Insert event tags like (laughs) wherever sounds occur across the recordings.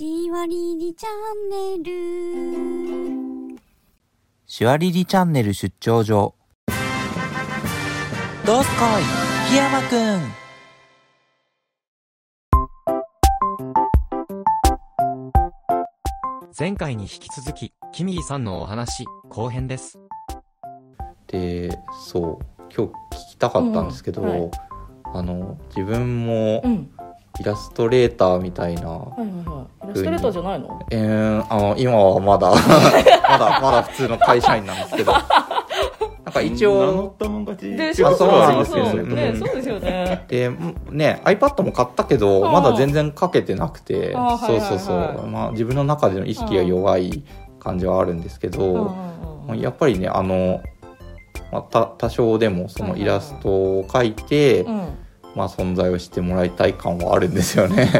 しわりりチャンネルシュワリリチャンネル出張所。どうすこい、檜山くん。前回に引き続きキミリさんのお話後編ですでそう今日聞きたかったんですけど、うんはいあの自分もうん。イラストレーターみたいな、はいはいはい。イラストレーターじゃないの？えー、あの今はまだ (laughs) まだまだ普通の会社員なんですけど。なんか一名乗応ったもん勝ち。で、そうそうそう。ね、うんそうですよね。でね iPad も買ったけどまだ全然書けてなくて。あーはいはいはい。そうそうそう、まあ、自分の中での意識が弱い感じはあるんですけど、やっぱりねあの、まあ、た多少でもそのイラストを描いて、うんまあ、存在をしてもらいたい感はあるんですよね。う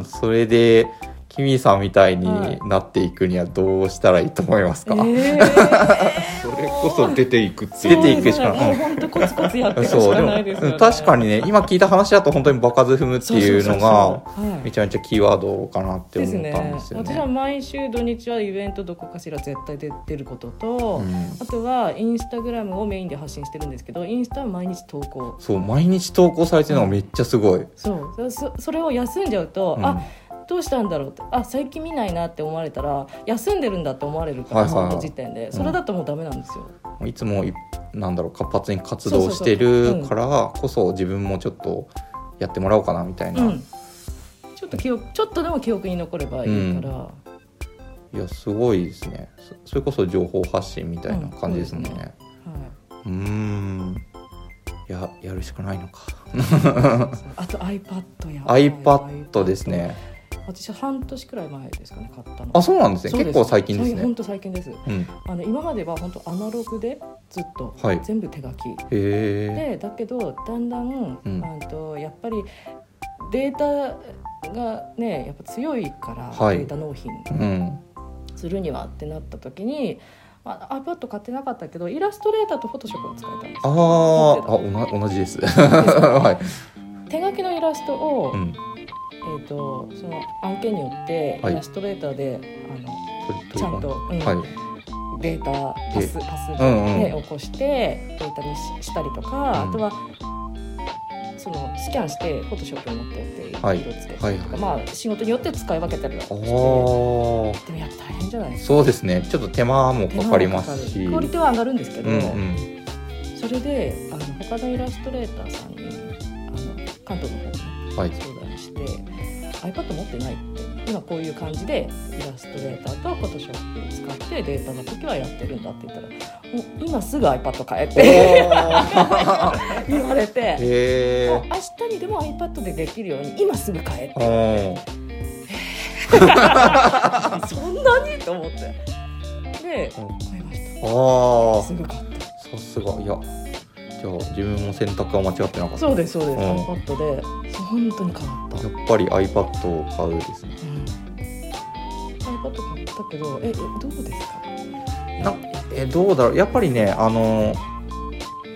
んそれでキミさんみたいになっていくにはどうしたらいいと思いますか、えー。(laughs) それこそ出ていくっていう。出ていくしかない。本当コツコツやっていくしそうでもかないですよね。うん確かにね今聞いた話だと本当に場数踏むっていうのがめちゃめちゃキーワードかなって思ったんねですよね。私は毎週土日はイベントどこかしら絶対出てることと、うん。あとはインスタグラムをメインで発信してるんですけどインスタは毎日投稿。そう毎日投稿されてるのがめっちゃすごい。そう。そそれを休んじゃうと、うん。あどうしたんだろうってあ最近見ないなって思われたら休んでるんだって思われるから、はいはいはい。その時点で。それだともうダメなんですよ、いつもいなんだろう活発に活動してるからこそ自分もちょっとやってもらおうかなみたいな。うん。ちょっと記憶ちょっとでも記憶に残ればいいから、いやすごいですね。そそれこそ情報発信みたいな感じですもんね、うん。ややるしかないのか。はい、あと iPad や iPad ですね私半年くらい前ですかね買ったの。あそうなんですね。結構最近ですね。本当最近です。うん。あの今までは本当アナログでずっと、はい。全部手書き。でだけどだんだん、うん。あとやっぱりデータがねやっぱ強いから、はい。データ納品うん。するにはってなった時に、まあ、iPad 買ってなかったけどイラストレーターと Photoshop を使えたんですああ同じです。(laughs) はい、手書きのイラストを、うん、えー、とその案件によってはい。イラストレーターで、あのそれちゃんと、うん。はい。データパスでパスで起こしてデータにししたりとか、うん。あとはそのスキャンしてフォトショップに持ってってはい。色付けたりとか、はいまあ仕事によって使い分けたりはしてあでーもやっぱ大変じゃないですか。そうですね。ちょっと手間もかかりますし。クオリティは上がるんですけど、うんうん。それであの他のイラストレーターさんにあの関東の方にはい。相談して、iPad 持ってないって今こういう感じでイラストレーターと Photoshop を使ってデータの時はやってるんだって言ったらもう今すぐ iPad 買えって言われて。へえもう明日にでも iPad でできるように今すぐ買えあって。ー (laughs) そんなに？と思って。でうん。買いましあたー。すぐ買った。さすが。いやじゃあ自分も選択は間違ってなかった。そうですそうです、うん。iPad で。本当に変わった、やっぱり iPad を買うですね。うん、iPad 買ったけどええどうですか？なえどうだろう？やっぱりねあの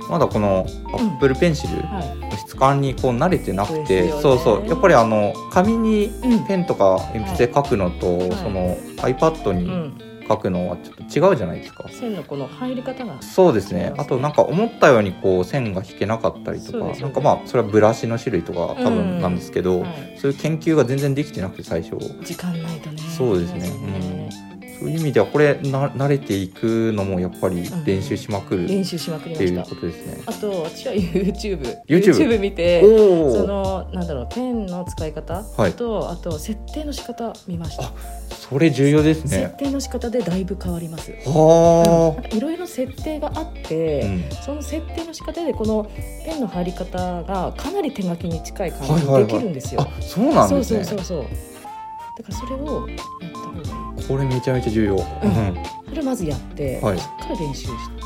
まだこの Apple Pencil はい。の質感にこう慣れてなくて、ですよね。そうそう。やっぱりあの紙にうん。ペンとか鉛筆で書くのと、い。その iPad にうん、書くのはちょっと違うじゃないですか、線のこの入り方が。そうですね。そうですね。あとなんか思ったようにこう線が引けなかったりとか、ね。なんかまあそれはブラシの種類とか多分なんですけど、はい。そういう研究が全然できてなくて最初。時間ないとね。そうですね。うんそういう意味ではこれな慣れていくのもやっぱり練習しまくるっ練習しまくりていうましたことですね。あと私は YouTube YouTube 見ておそおのなんだろうペンの使い方？はい。と、あと設定の仕方見ました、あそれ重要ですね。設。定の仕方でだいぶ変わります。はなん。かいろいろ設定があっあ、て、うん。その設定の仕方でこのペンの入り方がかなり手書きに近い感じはいはいはいにできるんですよ、あそうなんですね。そうそうそうそうだからそれをやった方がいい。これめちゃめちゃ重要。うん。それまずやって、はい。しっかり練習して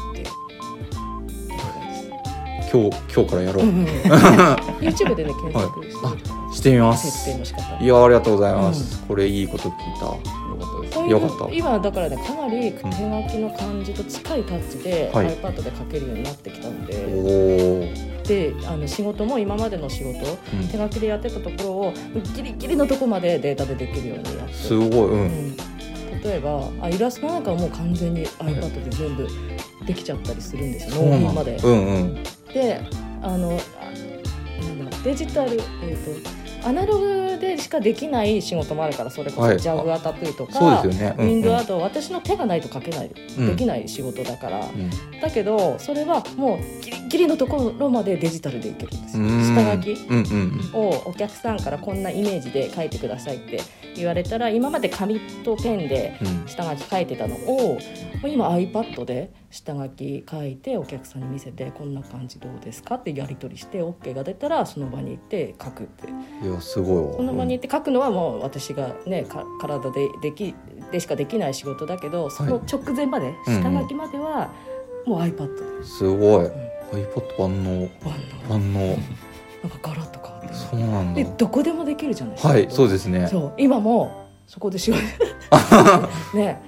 今日今日からやろう。うんうんうん。(laughs) YouTube でね検索して。みる、してみま設定す。の仕方。いやありがとうございます。これいいこと聞いた。そういうよかった。今だからねかなり手書きの感じと近いタッチではい。iPad で書けるようになってきたので、おお。であの仕事も今までの仕事うん手書きでやってたところをギリギリのとこまでデータでできるようにやってすごい、う。うんん、例えばあイラストなんかはもう完全に iPad で全部できちゃったりするんですよそうなんだ納品まで。うんうん。であのあなんだデジタル、えー、とアナログでしかできない仕事もあるからそれこはいそジャグアタトゥーとか。ウィンドアート。ト私の手がないと描けない、うんできない仕事だからうんだけどそれはもうギリギリのところまでデジタルでいけるんですようん下書きをお客さんからこんなイメージで描いてくださいって言われたら今まで紙とペンでうん。下書き書いてたのをもう今 iPad で下書き書いてお客さんに見せてこんな感じどうですか？ってやり取りして OK が出たらその場に行って書くっていや、すごいわ。その場に行って書くのはもう私がねか体でできでしかできない仕事だけどその直前まで、うん下書きまではもう iPad ですごい。iPad 万能。万能万能。なんかガラッと変わってそうなんだで。どこでもできるじゃないですかはい、そうですね。そう今もそこで仕事 (laughs) ね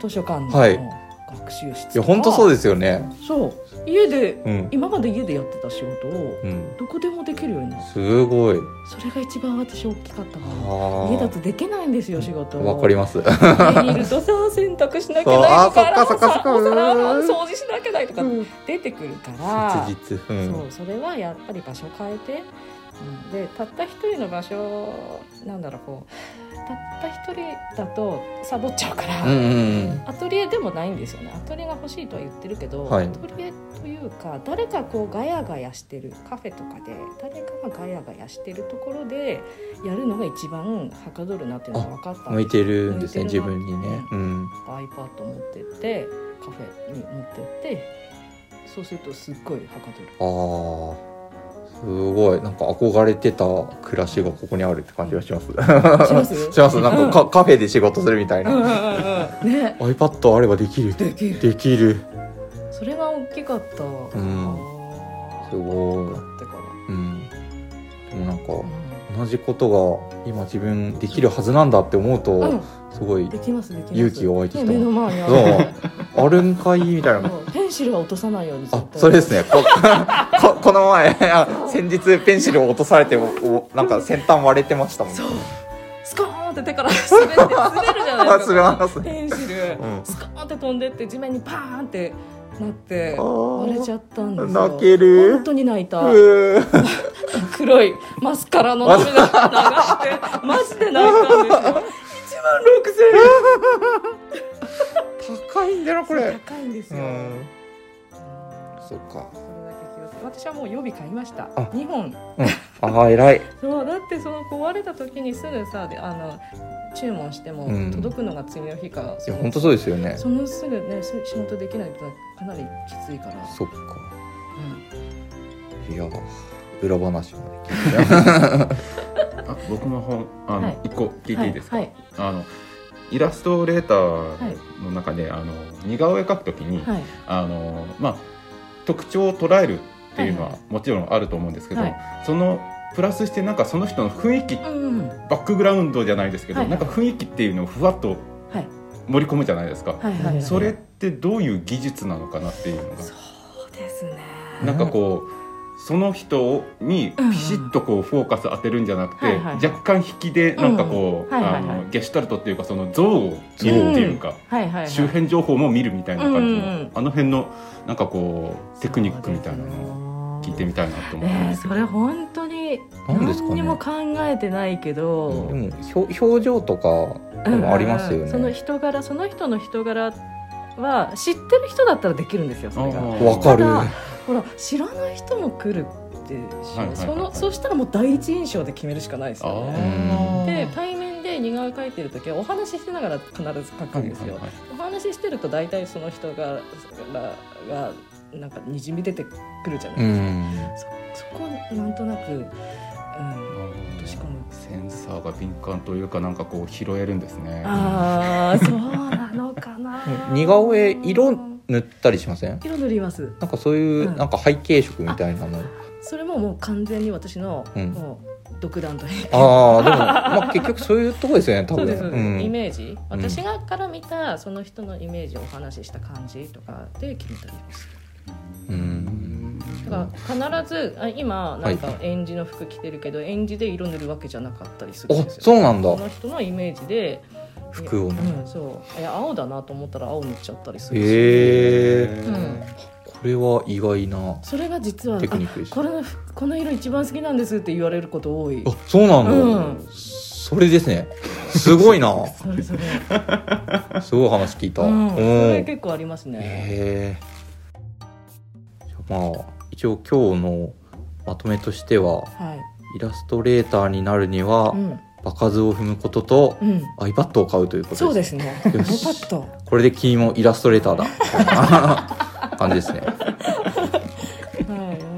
図書館のはい学習室いや、本当そうでですよね。そう家でうん。今まで家でやってた仕事をうん。どこでもできるようになるすごい。それが一番私大きかった。家だとできないんですよ仕事わかります。家にいるとさ洗濯しなきゃないとか (laughs) そかそっかそっかお皿うん掃除しなきゃないとか出てくるから、切実。うん。そうそれはやっぱり場所変えて、うん、でたった一人の場所なんだろうこうたった一人だとサボっちゃうから、うんうんうん。アトリエでもないんですよねアトリエが欲しいとは言ってるけど、はいアトリエというか誰かこうガヤガヤしてるカフェとかで誰かがガヤガヤしてるところでやるのが一番はかどるなっていうのが分かったん向いてるんですね、自分にね。うん。iPad 持ってってカフェに持ってってそうするとすっごいはかどるああ。すごい。なんか憧れてた暮らしがここにあるって感じがします。します？(laughs) します。なんかカカフェで仕事するみたいうんうんな。うんうんね iPad あればできる。できるできる。それが大きかった、んあーすごいだってから、うん。でもなんか、うん同じことが今自分できるはずなんだって思うと、うんすごい勇気が湧いてきた。ね目の前にある。あるんかいみたいな。ペンシルは落とさないように絶あ対、それですね。こ (laughs) ここの前、あ先日ペンシルを落とされて、おおなんか先端割れてましたもん。そう。スコーンって手から滑って滑るじゃないですか。(laughs) 滑りますペンシル、うん。スコーンって飛んでって地面にパーンってなって割れちゃったんですよ。泣ける。本当に泣いた。(laughs) 黒いマスカラの涙流してマジで泣いたんですよ1万6000高いんだよな、こ円れ。高いんですよ、うん。うんそっか。それだけ気をつけ私はもう予備買いましたあ2本ああ、偉い。(laughs) そうだってその壊れた時にすぐさであの注文してもうん届くのが次の日か、いそのや、本当そうですよね。そのすぐねす仕事できないとかなりきついから、そっか。ういや、裏話まで聞いて。(laughs) あ僕も本あの、はい。一個聞いていいですか、はいあのイラストレーターの中で、あの似顔絵描くときに、はい。あのまあ特徴を捉えるっていうのははい。もちろんあると思うんですけど、はい。そのプラスしてなんかその人の雰囲気うんバックグラウンドじゃないですけど、はい。なんか雰囲気っていうのをふわっとはい。盛り込むじゃないですか、それってどういう技術なのかなっていうのが。そうですね。なんかこうその人にピシッとこうフォーカス当てるんじゃなくて、若干引きでなんかこう、あのゲシュタルトっていうかその像を見るっていうか、周辺情報も見るみたいな感じの、あの辺のなんかこうテクニックみたいなのを聞いてみたいなと思ったんえー、ですけど、それ本当に何にも考えてないけど、でも、表表情とか、でもありますよね。その人柄その人の人柄は知ってる人だったらできるんですよそれが。わかる。ほら知らない人も来るってしょ、そのそうしたらもう第一印象で決めるしかないですよあねーで対面で似顔絵描いてる時はお話ししてながら必ず描くんですよ、お話ししてると大体その人がががなんかにじみ出てくるじゃなういですか、ん。そそこをなんとなく、うん、落とし込む。センサーが敏感というかなんかこう拾えるんですね。ああそうなのかな (laughs) 似顔絵色塗ったりしません？色塗ります。なんかそういう、うん。なんか背景色みたいなの。それももう完全に私の、うん。もう独断と偏見ああ、でも、まあ結局そういうとこですよね、多分。そうです、そうです。ん。イメージ。私がから見たその人のイメージをお話しした感じとかで決めたります。うん。だから必ずあ今なんか園児の服着てるけど園児で色塗るわけじゃなかったりするんあですよ。そうなんだ。その人のイメージで服をね。うん、そう。いや青だなと思ったら青塗っちゃったりするし、へえうん、これは意外なそれが実はテクニックでこれの服この色一番好きなんですって言われること多い。あそうなんだ、うん。それですね。すごいな。(laughs) それそれ、すごい話聞いた、うん、そうん。れ結構ありますね。へえまあ一応今日のまとめとしてははい。イラストレーターになるには、うん、場数を踏むことと、うん、iPad を買うということです。そうですね。iPad これで君もイラストレーターだ。感じですね。はい、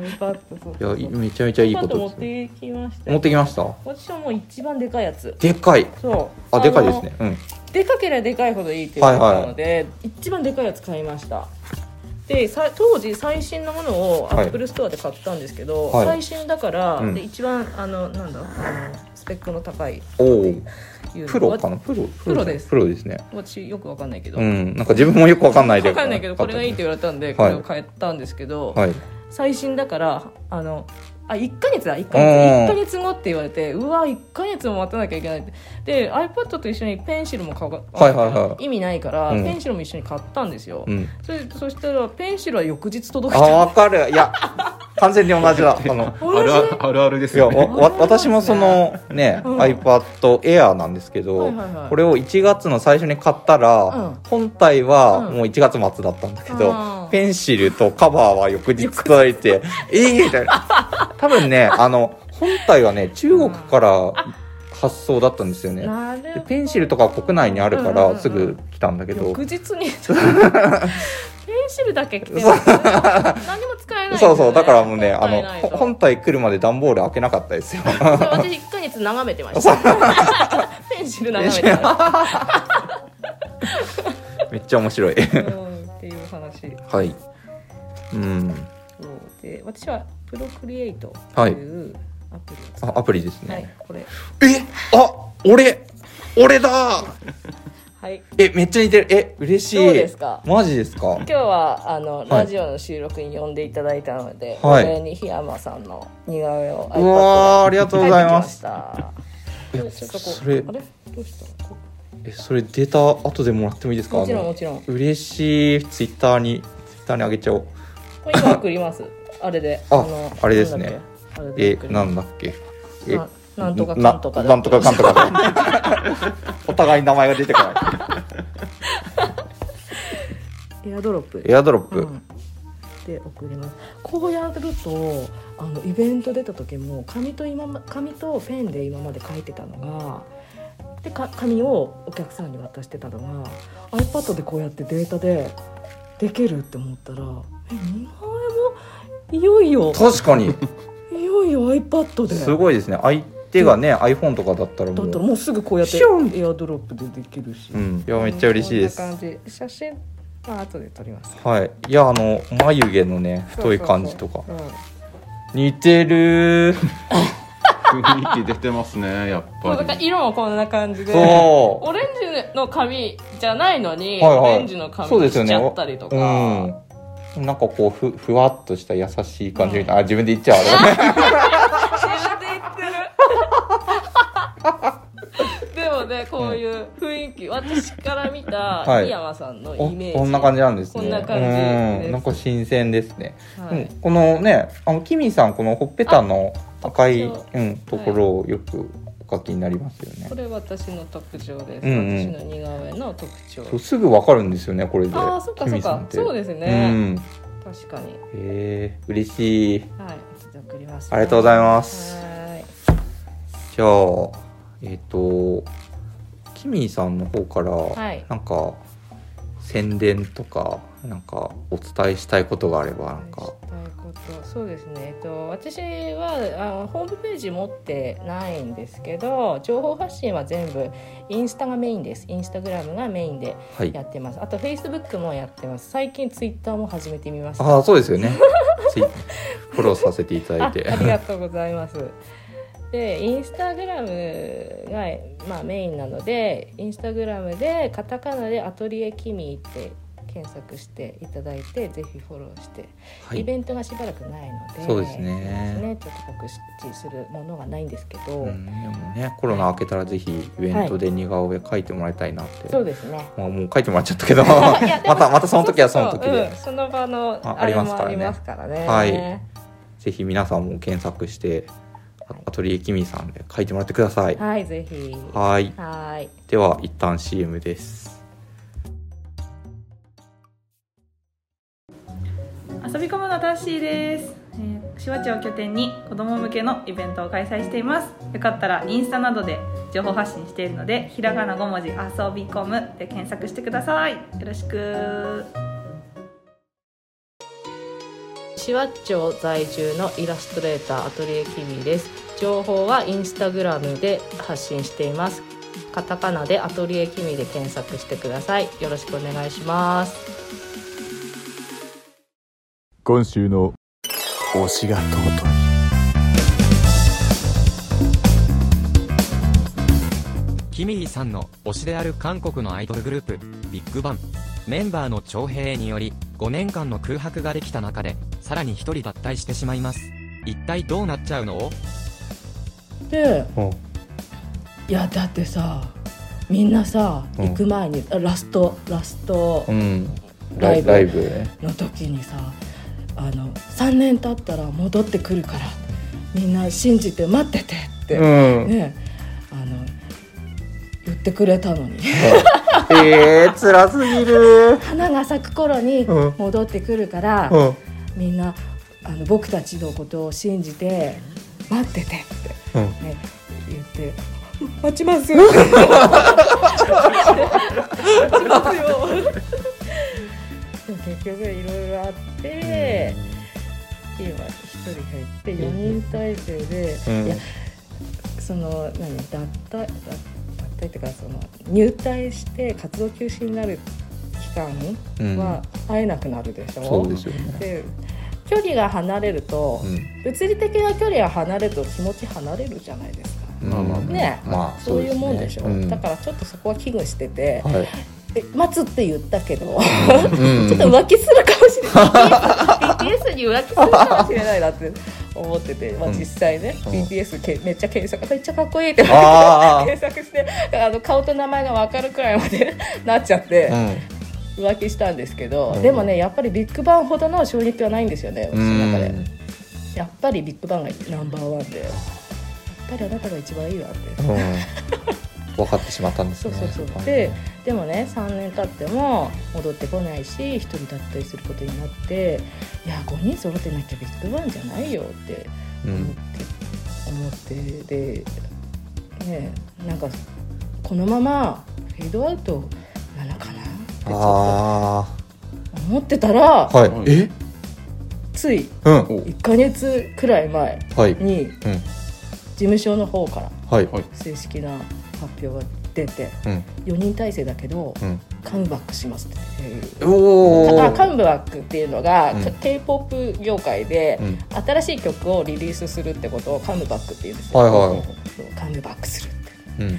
iPad そう。いやいめちゃめちゃいいことです持ってきました持ってきました？私はもう一番でかいやつ。でかい。そう。あでかいですのね。うん。でかければでかいほどいいって言われたので、一番でかいやつ買いました。でさ当時最新のものをアはいップルストアで買ったんですけど、はい。最新だから、うん。で一番あのなんだ？あのスペックの高いおおプロかな？プロプロです。プロですね。私よくわかんないけど、うん。なんか自分もよくわかんないで。わかんないけどこれがいいって言われたんでこはい。れを買ったんですけど、はい。最新だからあのあ1ヶ月だ1ヶうん。月1ヶ月後って言われてうわ1ヶ月も待たなきゃいけないって。で iPad と一緒にペンシルも買うはいはいはい。意味ないから、うん。ペンシルも一緒に買ったんですよ、うん。それそしたらペンシルは翌日届あいたわかる。いや完全に同じだ。(laughs) あのあるあるあるあるですいやよねわわ私もそのね、うん。iPad Air なんですけど、はいはいはい。これを1月の最初に買ったら、うん。本体はうん。もう1月末だったんだけど、うんペンシルとカバーは翌日届いてええみたいな多分ね (laughs) あの本体はね中国から発送だったんですよね、でペンシルとかは国内にあるからすぐ来たんだけど、翌日に。(laughs) ペンシルだけ来てます何も使えない。ね、そうそう。だからもうねあの本体来るまで段ボール開けなかったですよ。私1ヶ月眺めてました。(laughs) ペンシル眺めてました。めっちゃ面白い。うんってい。う話はいうんで私はプロクリエイトはいとい。うアプリを使あアプリですね、はいこれ。え？あ俺俺だ。(laughs) はい。えめっちゃ似てる。え嬉しい。どうですか？マジですか？今日はあの、い。ラジオの収録に呼んでいただいたので、はい。これに檜山さんの似顔絵をうわーありがとうございます。ちょっとこそれあれ？どうした？こえそれデータ後でもらってもいいですか？もちろんもちろん。こ嬉しいツイッターにツイッターにあげちゃおう。れ今送ります？あれで。あのあれですね。えなんだっけ？えななんとかかんとかななんとかかんとか。(laughs) お互い名前が出てこない。エアドロップ。エアドロップ、うん、で送ります。こうやるとあのイベント出た時も紙と今ま紙とペンで今まで書いてたのがでか紙をお客さんに渡してたのが iPad でこうやってデータでできるって思ったらえ似顔絵もいよいよ確かに。いよいよ iPad で。すごいですね。相手がね、iPhone とかだったらもうだったらもうすぐこうやってエアドロップでできるし、うん。いやめっちゃ嬉しいです。こんな感じ。写真は後で撮ります。はい。いやあの眉毛のね太い感じとか。そうそうそう。似てる (laughs) 雰囲気出てますね (laughs) やっそうだからぱり色もこんな感じで。そう。オレンジの髪じゃないのに、はいはい。オレンジの髪にしちゃったりとか、うん。なんかこうふふわっとした優しい感じみたいな、あ自分で言っちゃうあれ。(laughs) 自分で言ってるでもねこういう雰囲気、私から見たはい。井山さんのおイメージ。こんな感じなんですね。こんな感じでなんか新鮮ですね、はい。うん。このねあのキミさんこのほっぺたの赤い、うん、ところをよくお書きになりますよね。こ、れ私の特徴です、うんうん。私の似顔絵の特徴。すぐわかるんですよねこれで。ああそっかそっか。そうですうね、ん。確かに。えー、嬉しい。はいちょっと送ります、ありがとうございます。はい。じゃあえっ、とキミさんの方から、はい。なんか宣伝とかなんかお伝えしたいことがあればなんか。そうですね、えっと、私はあのホームページ持ってないんですけど情報発信は全部インスタがメインです。インスタグラムがメインではい。やってます。あとフェイスブックもやってます。最近ツイッターも始めてみました。ああそうですよね。フォローさせていただいて。(laughs) あありがとうございますでインスタグラムが、まあ、メインなのでインスタグラムでカタカナで「アトリエキミ」って検索していただいてぜひフォローして、はい。イベントがしばらくないのでそうですね。ねちょっと告知するものがないんですけど、うん、でもねコロナ明けたらぜひイベントで似顔絵描いてもらいたいなって、そうですね。まあ、もう描いてもらっちゃったけど。(laughs) またまたその時はその時で。そうんその場のありますからね。ありますからね。はい。ぜひ皆さんも検索してあアトリエキミさんで描いてもらってください。はいぜひ。はい。はい。では一旦 CM です。遊び込むのタッシーです、えー、手話町を拠点に子供向けのイベントを開催しています。よかったらインスタなどで情報発信しているのでひらがな5文字遊び込むで検索してください。よろしくシワッチョ在住のイラストレーターアトリエキミです。情報はインスタグラムで発信しています。カタカナでアトリエキミで検索してください。よろしくお願いします。今週の推しが尊い。キミリさんの推しである韓国のアイドルグループ、ビッグバン。メンバーの徴兵により、5年間の空白ができた中で、さらに一人脱退してしまいます。一体どうなっちゃうの？でうん。いやだってさみんなさうん。行く前に、あラストラストうん。ライブライブね。の時にさあの3年経ったら戻ってくるからみんな信じて待っててって、うん。ねあの言ってくれたのに。えー、辛すぎる。(laughs) 花が咲く頃にうん。戻ってくるから、うんみんなあの僕たちのことを信じて待っててって、うん。ね、言って「待ちます」待ちますよ (laughs) でも結局いろいろあって、今一人減って4人体制で、うん。いやその何脱退脱脱退っていうかその入隊して活動休止になる期間は会えなくなるでしょ、そうですよね。で距離が離れると、うん。物理的な距離が離れると気持ち離れるじゃないですか。まあまあね、まあそういうもんでしょ、うん。だからちょっとそこは危惧してて、はい。え待つって言ったけど、うん。(laughs) ちょっと浮気するかもしれない。(laughs) BTS に浮気するかもしれないなって思ってて、まあ、実際ね、うん。BTS けめっちゃ検索めっちゃかっこいいって。あ検索してあの顔と名前が分かるくらいまで (laughs) なっちゃって。あ、浮気したんですけど、うん。でもねやっぱりビッグバンほどの衝撃はないんですよね私うん。の中で。やっぱりビッグバンがナンバーワンでやっぱりあなたが一番いいわって。うん。(laughs) 分かってしまったんですそうねそうそう。ででもね3年経っても戻ってこないし1人脱退することになっていや5人揃ってなきゃビッグバンじゃないよってう思って、ん思ってでねなんかこのままフェードアウトちょっあと思ってたら、あはい。え？ついうん。1ヶ月くらい前はい。にうん。事務所の方から正式な発表が出てうん。4人体制だけどうん。カムバックしますって。いうカムバックっていうのが、うん。K p o p 業界でうん。新しい曲をリリースするってことをカムバックって言うんですよ、はいはいカムバックするって。うん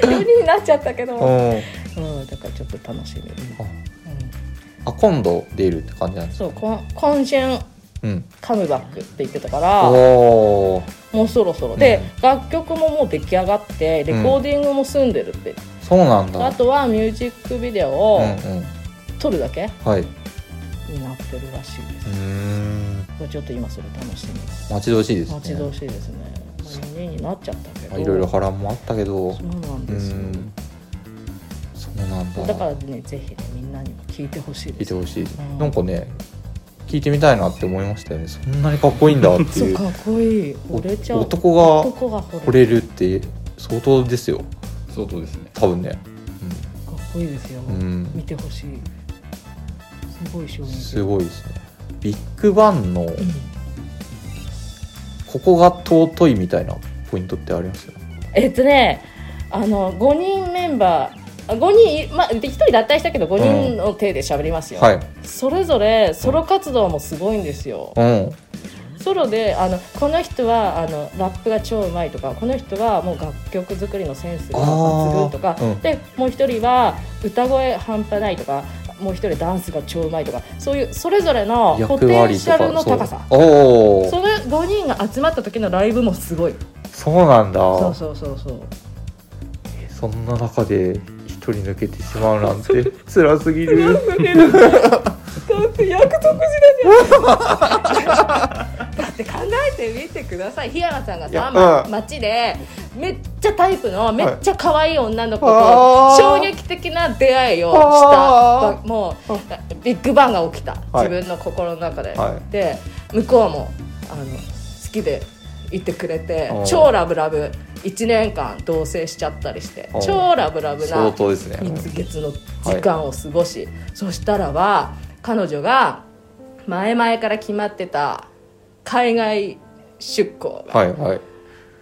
(laughs) 4人になっちゃったけど、うん。うん、だからちょっと楽しみ、うん。あ今度出るって感じなんですそう今今春うん。カムバックって言ってたからおおもうそろそろ。で、楽曲ももう出来上がってレコーディングも済んでるって、そうなんだ。あとはミュージックビデオうをんうん。撮るだけはい。になってるらしいです。ちょっと今それ楽しみ待ち遠しいですね。待ち遠しいですね4人になっちゃったけど。まあいろいろ波乱もあったけど。そうなんうですよ。ん。そうなんだ。だからねぜひねみんなにも聞いてほしい聞いですてほしい。うん。なんかね聞いてみたいなって思いましたよね。そんなにかっこいいんだっていう。(laughs) そうかっこいい。惚れちゃう。男が惚れる。って相当ですよ。相当ですね。多分ね。かっこいいですよ、うん。見てほしい。すごいすごいですね。ビッグバンのうんここが尊いみたいなポイントってありますよえっとねあの5人メンバーあ5人いまあ1人脱退したけど5人の手で喋りますよ、はい。それぞれソロ活動もすごいんですよ、うん。ソロであのこの人はあのラップが超うまいとかこの人はもう楽曲作りのセンスが抜群とか、でもう一人は歌声半端ないとかもう一人ダンスが超うまいとかそういうそれぞれのポ役テンシャルの高さ。そそれ5人が集まった時のライブもすごい。そうなんだ。そうそうそうそう。そんな中で一人抜けてしまうなんて辛すぎる。だって約束時だじゃ。んだって考えてみてください。檜山さんがさ、まうん。街でめっちゃタイプのめっちゃ可愛い女の子と衝撃的な出会いをあしたもうビッグバンが起きた。はい。自分の心の中で、はい。で向こうもあの好きでいてくれて超ラブラブ。1年間同棲しちゃったりして超ラブラブな蜜月の時間を過ごし、そしたらば彼女が前々から決まってた海外出向がはいはい。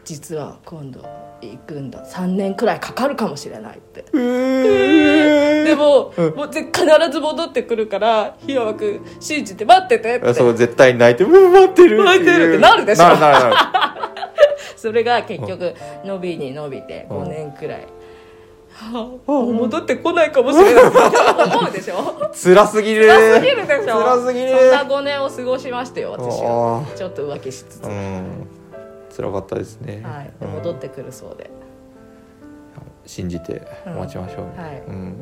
実は今度行くんだ。3年くらいかかるかもしれないって。でも,、もうぜ必ず戻ってくるから檜山君信じて待っててって。そう絶対に泣いてうん待ってる。待ってるってなるでしょ。(laughs) それが結局伸びに伸びてうん。5年くらい、はあ、戻ってこないかもしれない。思うでしょ？辛すぎる。辛すぎるでしょ？辛すぎる。そんな5年を過ごしましたよ私は。あちょっと浮気しつつ、ーうん。辛かったですね、はい、でうん。戻ってくるそうで、信じて待ちましょう。ね、うんはい。うん。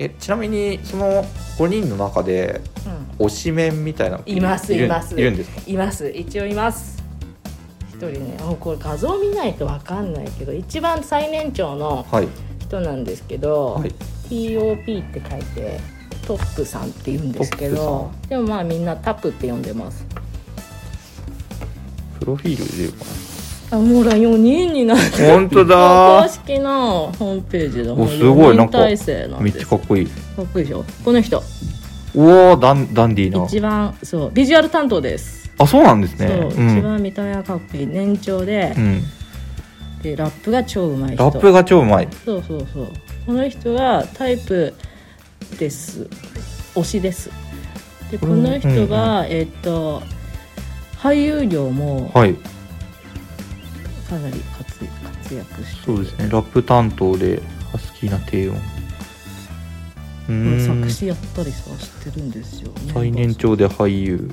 えちなみにその5人の中でうん。推しメンみたいなのいまするいます。いるんですか？います。一応います。一人ね。あこれ画像見ないと分かんないけど一番最年長のはい人なんですけど、はい。TOP って書いてトップさんって言うんですけトどッでもまあみんなタップって呼んでます。プロフィールで出るかあもうら4人になってな本当公だ式のホームページでおすごい。なんかめっちゃかっこいい。かっこいいでしょ？この人。おおダンダンディーな。一番そうビジュアル担当です。あそうなんですそう、ね一ん、番見た目がかっこいい。年長でう、ん、でラップが超うまい人。ラップが超うまい。そうそうそう。この人はタイプです。推しです。でこの人が、えっと俳優業もかはい。なり活活躍してそうですね。ラップ担当でハスキーな低音。作詞やったりさ知ってるんですよ最年長で俳優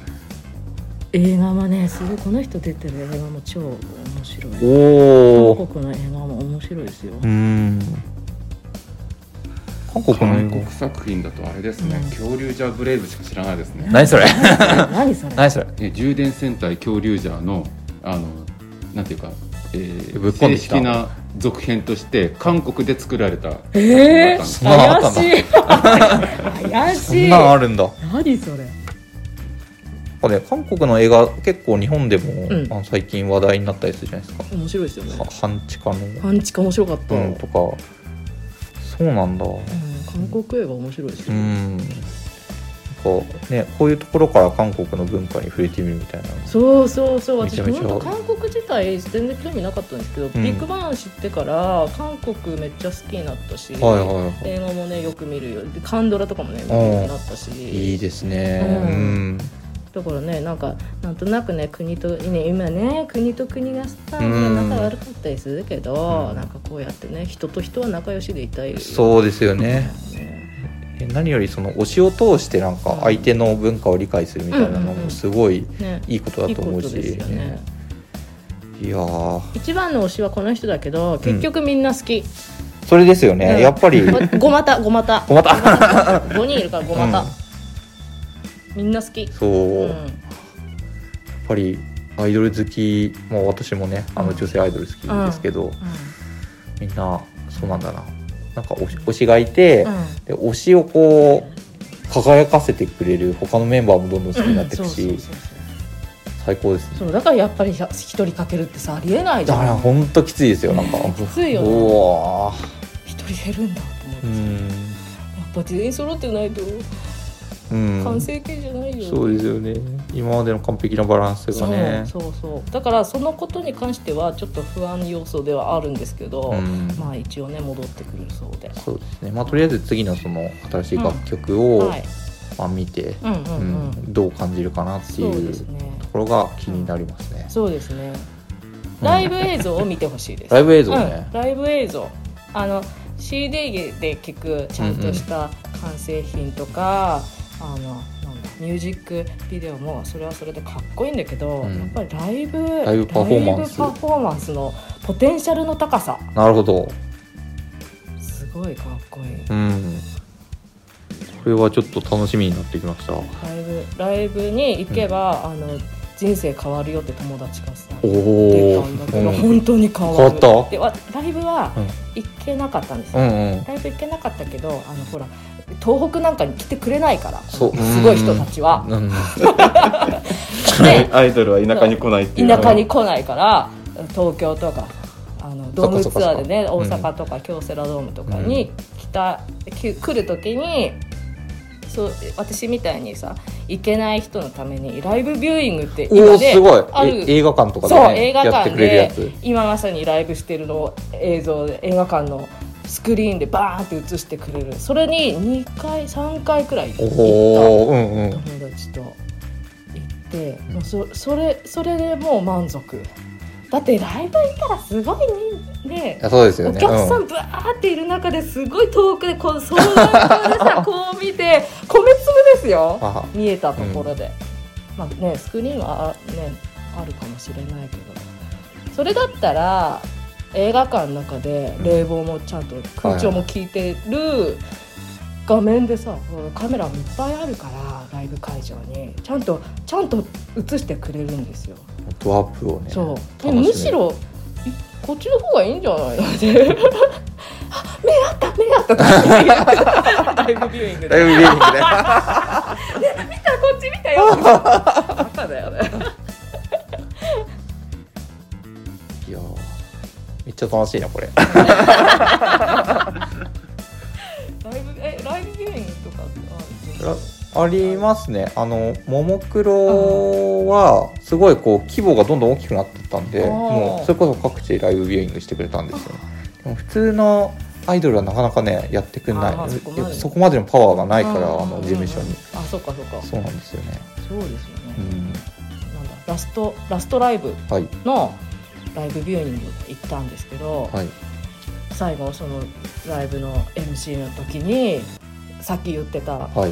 映画もねすごいこの人出てる映画も超面白い。おお韓国の映画も面白いですよ。うーん。韓国の韓国作品だとあれですね、うん。恐竜ジャーブレイブしか知らないですね。何それ？(laughs) 何それ？何それ？え充電戦隊恐竜ジャーのあのなんていうか、えー正ぶっ込んできた。式な続編として韓国で作られたえー、作品だったんです。そんなのあったんだ。怪しい。怪 (laughs) そしいんなんあるんだ。何それ？これ韓国の映画結構日本でも、うん。あの最近話題になったりするじゃないですか。面白いですよね。は半地下の、パンチか面白かった、うん、とか。そうなんだ。うん韓国映画面白いですよ、うん。なんかねこういうところから韓国の文化に触れてみるみたいな。そうそうそう。私本当韓国自体全然興味なかったんですけど、ビッグバン知ってから韓国めっちゃ好きになったし、はいはいはい。映画もねよく見るよ。でカンドラとかもね見るようになったし。いいですね。ううんん、だからねなんかなんとなくね国とね今ね国と国がさうん。仲悪かったりするけど、うん。なんかこうやってね人と人は仲良しでいたい。そうですよね。何よりその推しを通してなんか相手の文化を理解するみたいなのもすごいね。いいことだと思うし、よね。いやー。一番の推しはこの人だけど結局みんな好き、それですよね、うん。やっぱり。ごまたごまた。ごまた。5人いるからごまた、うんみんな好き。そう、うん。やっぱりアイドル好きもう私もねあの女性アイドル好きですけど、みんなそうなんだな。なんか推しがいて、うん。で推しをこう輝かせてくれる他のメンバーもどんどん好きになっていくし、最高ですね。そうだからやっぱり一人かけるってさありえないじだからゃんほんときついですよ。なんかきついよね。おー一人減るんだと思ってやん。っぱ全員揃ってないとうん。完成形じゃないよ、そうですよね。今までの完璧なバランスがね。そうそう。だからそのことに関してはちょっと不安要素ではあるんですけど、うん。まあ一応ね戻ってくるそうで、そうですね。まあとりあえず次のその新しい楽曲を、はい。まあ、見て、うんうんうん、うんどう感じるかなっていそうところが気になりますね、そうですね。ライブ映像を見てほしいです。(laughs) ライブ映像ね。うん、ライブ映像。あの CD で聞くちゃんとした完成品とか、あのなんだミュージックビデオもそれはそれでかっこいいんだけど、うん。やっぱりライブライブパフォーマンス。パフォーマンスのポテンシャルの高さ。なるほど。すごいかっこいい。うん。これはちょっと楽しみになってきました。ライブライブに行けば、あの人生変わるよって友達がさおたんだけど、うん。本当に変わる。変わった？でわライブはうん。行けなかったんですよ、うんうん。ライブ行けなかったけどあのほら東北なんかに来てくれないからそう。すごい人たちは、うん。(laughs) ね。アイドルは田舎に来ないっていう。田舎に来ないから東京とかあのドームツアーでね大阪とか京セラドームとかに来た、き来る時にそう私みたいにさ行けない人のためにライブビューイングってお今ねおすごい。ある。え映画館とかで、そうね、映画やって館くれるやでつ。今まさにライブしてるのを映像で映画館のスクリーンでバーンって映してくれる。それに2回3回くらい行った。おおうんうん。友達と行ってもうそそれそれでもう満足。だってライブ行ったらすごいね。いやそうですよおね。うん客さんブワーっている中ですごい遠くでこう双眼鏡でさ (laughs) こう見て米粒ですよ。あ見えたところで、まあねスクリーンはあ,、ね、あるかもしれないけど。それだったら映画館の中で冷房もちゃんと空調も効いてる画面でさカメラもいっぱいあるからライブ会場に。ちゃんとちゃんと映してくれるんですよ。ドアップをねそう。楽しめる。むしろいこっちの方がいいんじゃない？のってあ目あった目あったライブビューイングでライブビューイングで見たこっち見たよ。(laughs) バカだよねめっちゃ楽しいなこれ。(laughs) ライブえライブビューイングとか？ありますね。あのももクロはすごいこう規模がどんどん大きくなってったんでもうそれこそ各地ライブビューイングしてくれたんですよ。でも普通のアイドルはなかなかねやってくれない。そこまで。いやそこまでのパワーがないからうんあの事務所に。あそっかそっか。そうなんですよね。そうですよね、うん。なんだラストラストライブはい。のライブビューイング行ったんですけど、はい。最後そのライブの MC の時にさっき言ってたはい。あの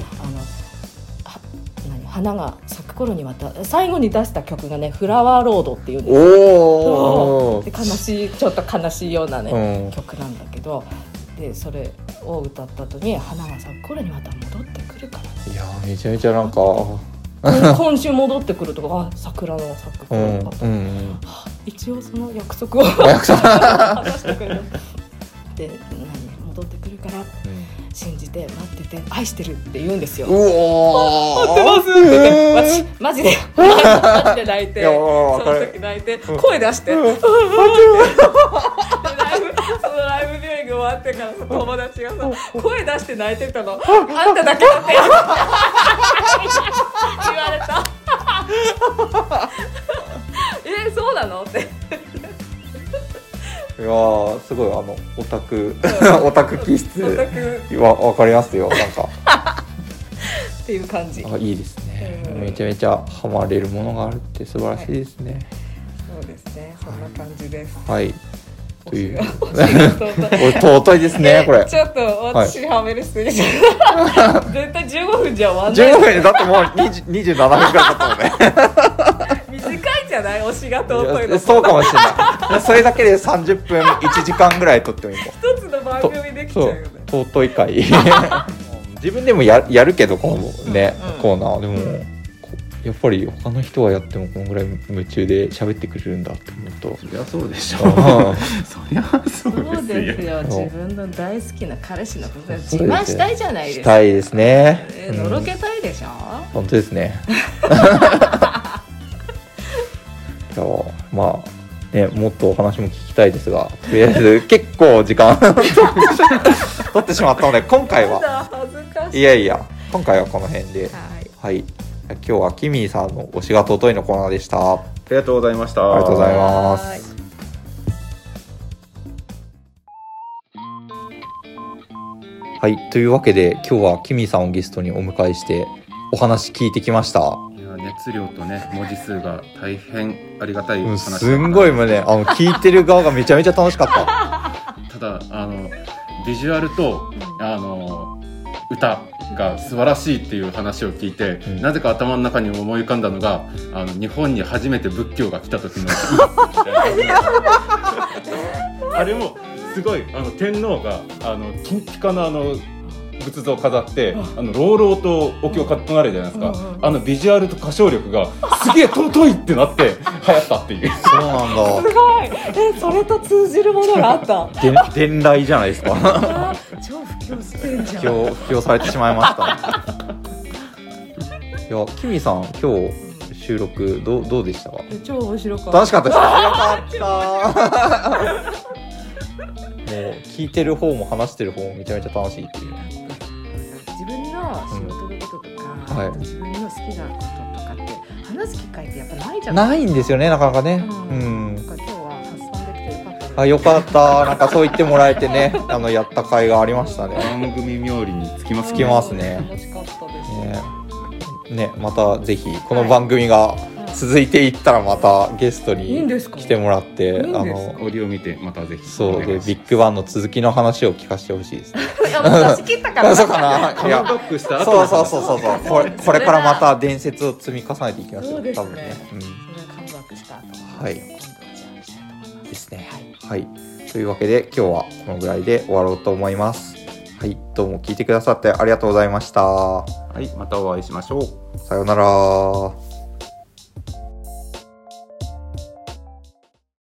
花が咲く頃にまた最後に出した曲がね「フラワーロード」っていうんですよ。おおで悲しいちょっと悲しいようなね、うん。曲なんだけどでそれを歌った後に「花が咲く頃にまた戻ってくるから。いやーめちゃめちゃなんか今今週戻ってくるとかあ桜の咲く頃うんにまた、うん一応その約束を約束。果たしてくれる。で何戻ってくるから信じて待ってて愛してるって言うんですよ。うお待ってますって。言って私マジで。マジで泣いてその時泣いて声出して「うん。うんうん」ってでライブそのライブビューイング終わってからさ友達がさ声出して泣いてたの「あんただけだって」(laughs) 言われたえ (laughs) そうなの？って。いやーすごいあのオタク。オタク気質。オタク。わわかりますよなんか。っていう感じ。あいいですね。うん。めちゃめちゃハマれるものがあるって素晴らしいですね。そうですね。そんな感じです。はい。という。推しが尊いお尊いですねこれ。ちょっと私はめるすぎちゃう絶対15分じゃ終わんない。(laughs) 15分だってもう20 27分くらいだったもんね。(laughs) 短いじゃない？推しが尊いいのやそうかもしれない。(laughs) それだけで30分1時間ぐらい撮ってもいい一つの番組できちゃうそよねう尊い回自分でもややるけどこのね、うんコーナーでも、こやっぱり他の人がやってもこのぐらい夢中で喋ってくれるんだって思うと。そりゃそうでしょ。うん。(laughs) そりゃそうでよ。ですすよ。自分の大好きな彼氏のこと自慢したいじゃないですか。したいですね、えのろけたいでしょ、本当ですね。い (laughs) やまあねもっとお話も聞きたいですがとりあえず (laughs) 結構時間。(laughs) 取ってしまったので今回は。い。いやいや今回はこの辺で。はい。はい。今日はキミーさんの推しが尊いのコーナーでした。あありがとうございました。りがとうございまはすはい。というわけで今日はキミーさんをゲストにお迎えしてお話聞いてきました質量とね文字数が大変ありがたいうん話だすんごいもうねあの聞いてる側がめちゃめちゃ楽しかった。(laughs) ただあのビジュアルとあの歌が素晴らしいっていう話を聞いて、うん。なぜか頭の中に思い浮かんだのがあの日本に初めて仏教が来た時の (laughs) あれもすごいあの天皇があの金ピカのあの仏像を飾ってあの朗々とお経を唱えるじゃないですか、うんうんあのビジュアルと歌唱力がすげえ尊いってなって (laughs) 流行ったっていう。そうなんだ。すごい。えそれと通じるものがあった？で伝来じゃないですか。あ (laughs) 超布教してんじゃん。今日布教されてしまいました。いやキミさん今日収録どうどうでした？かえ超面白かった。楽しかったですか？よかった。(laughs) もう聞いてる方も話してる方もめちゃめちゃ楽しいっていう。自仕事のこととか、はい。自分の好きなこととかって話す機会ってやっぱないじゃないないんですよねなかなかね。ううん。んなんか今日は発散できてよかったで。すあよかった。なんかそう言ってもらえてね。(laughs) あのやった甲斐がありましたね。番組冥利につきますつきますね。楽しかったです、ね。ねまたぜひこの番組が続いていったらまたゲストいいんにですか？来てもらってあの折を見てまたぜひ。そうでビッグバンの続きの話を聞かせてほしいですね。いやもう出し切った。からそうかな？いカムやバックした後そうそうそうそうそう。これこれからまそた伝説を積み重ねていきますよね多分ね、うん。それカムバックした後はい。ですね。はい。というわけで今日はこのぐらいで終わろうと思います。はい。どうも聞いてくださってありがとうございました。はい。またお会いしましょう。さようなら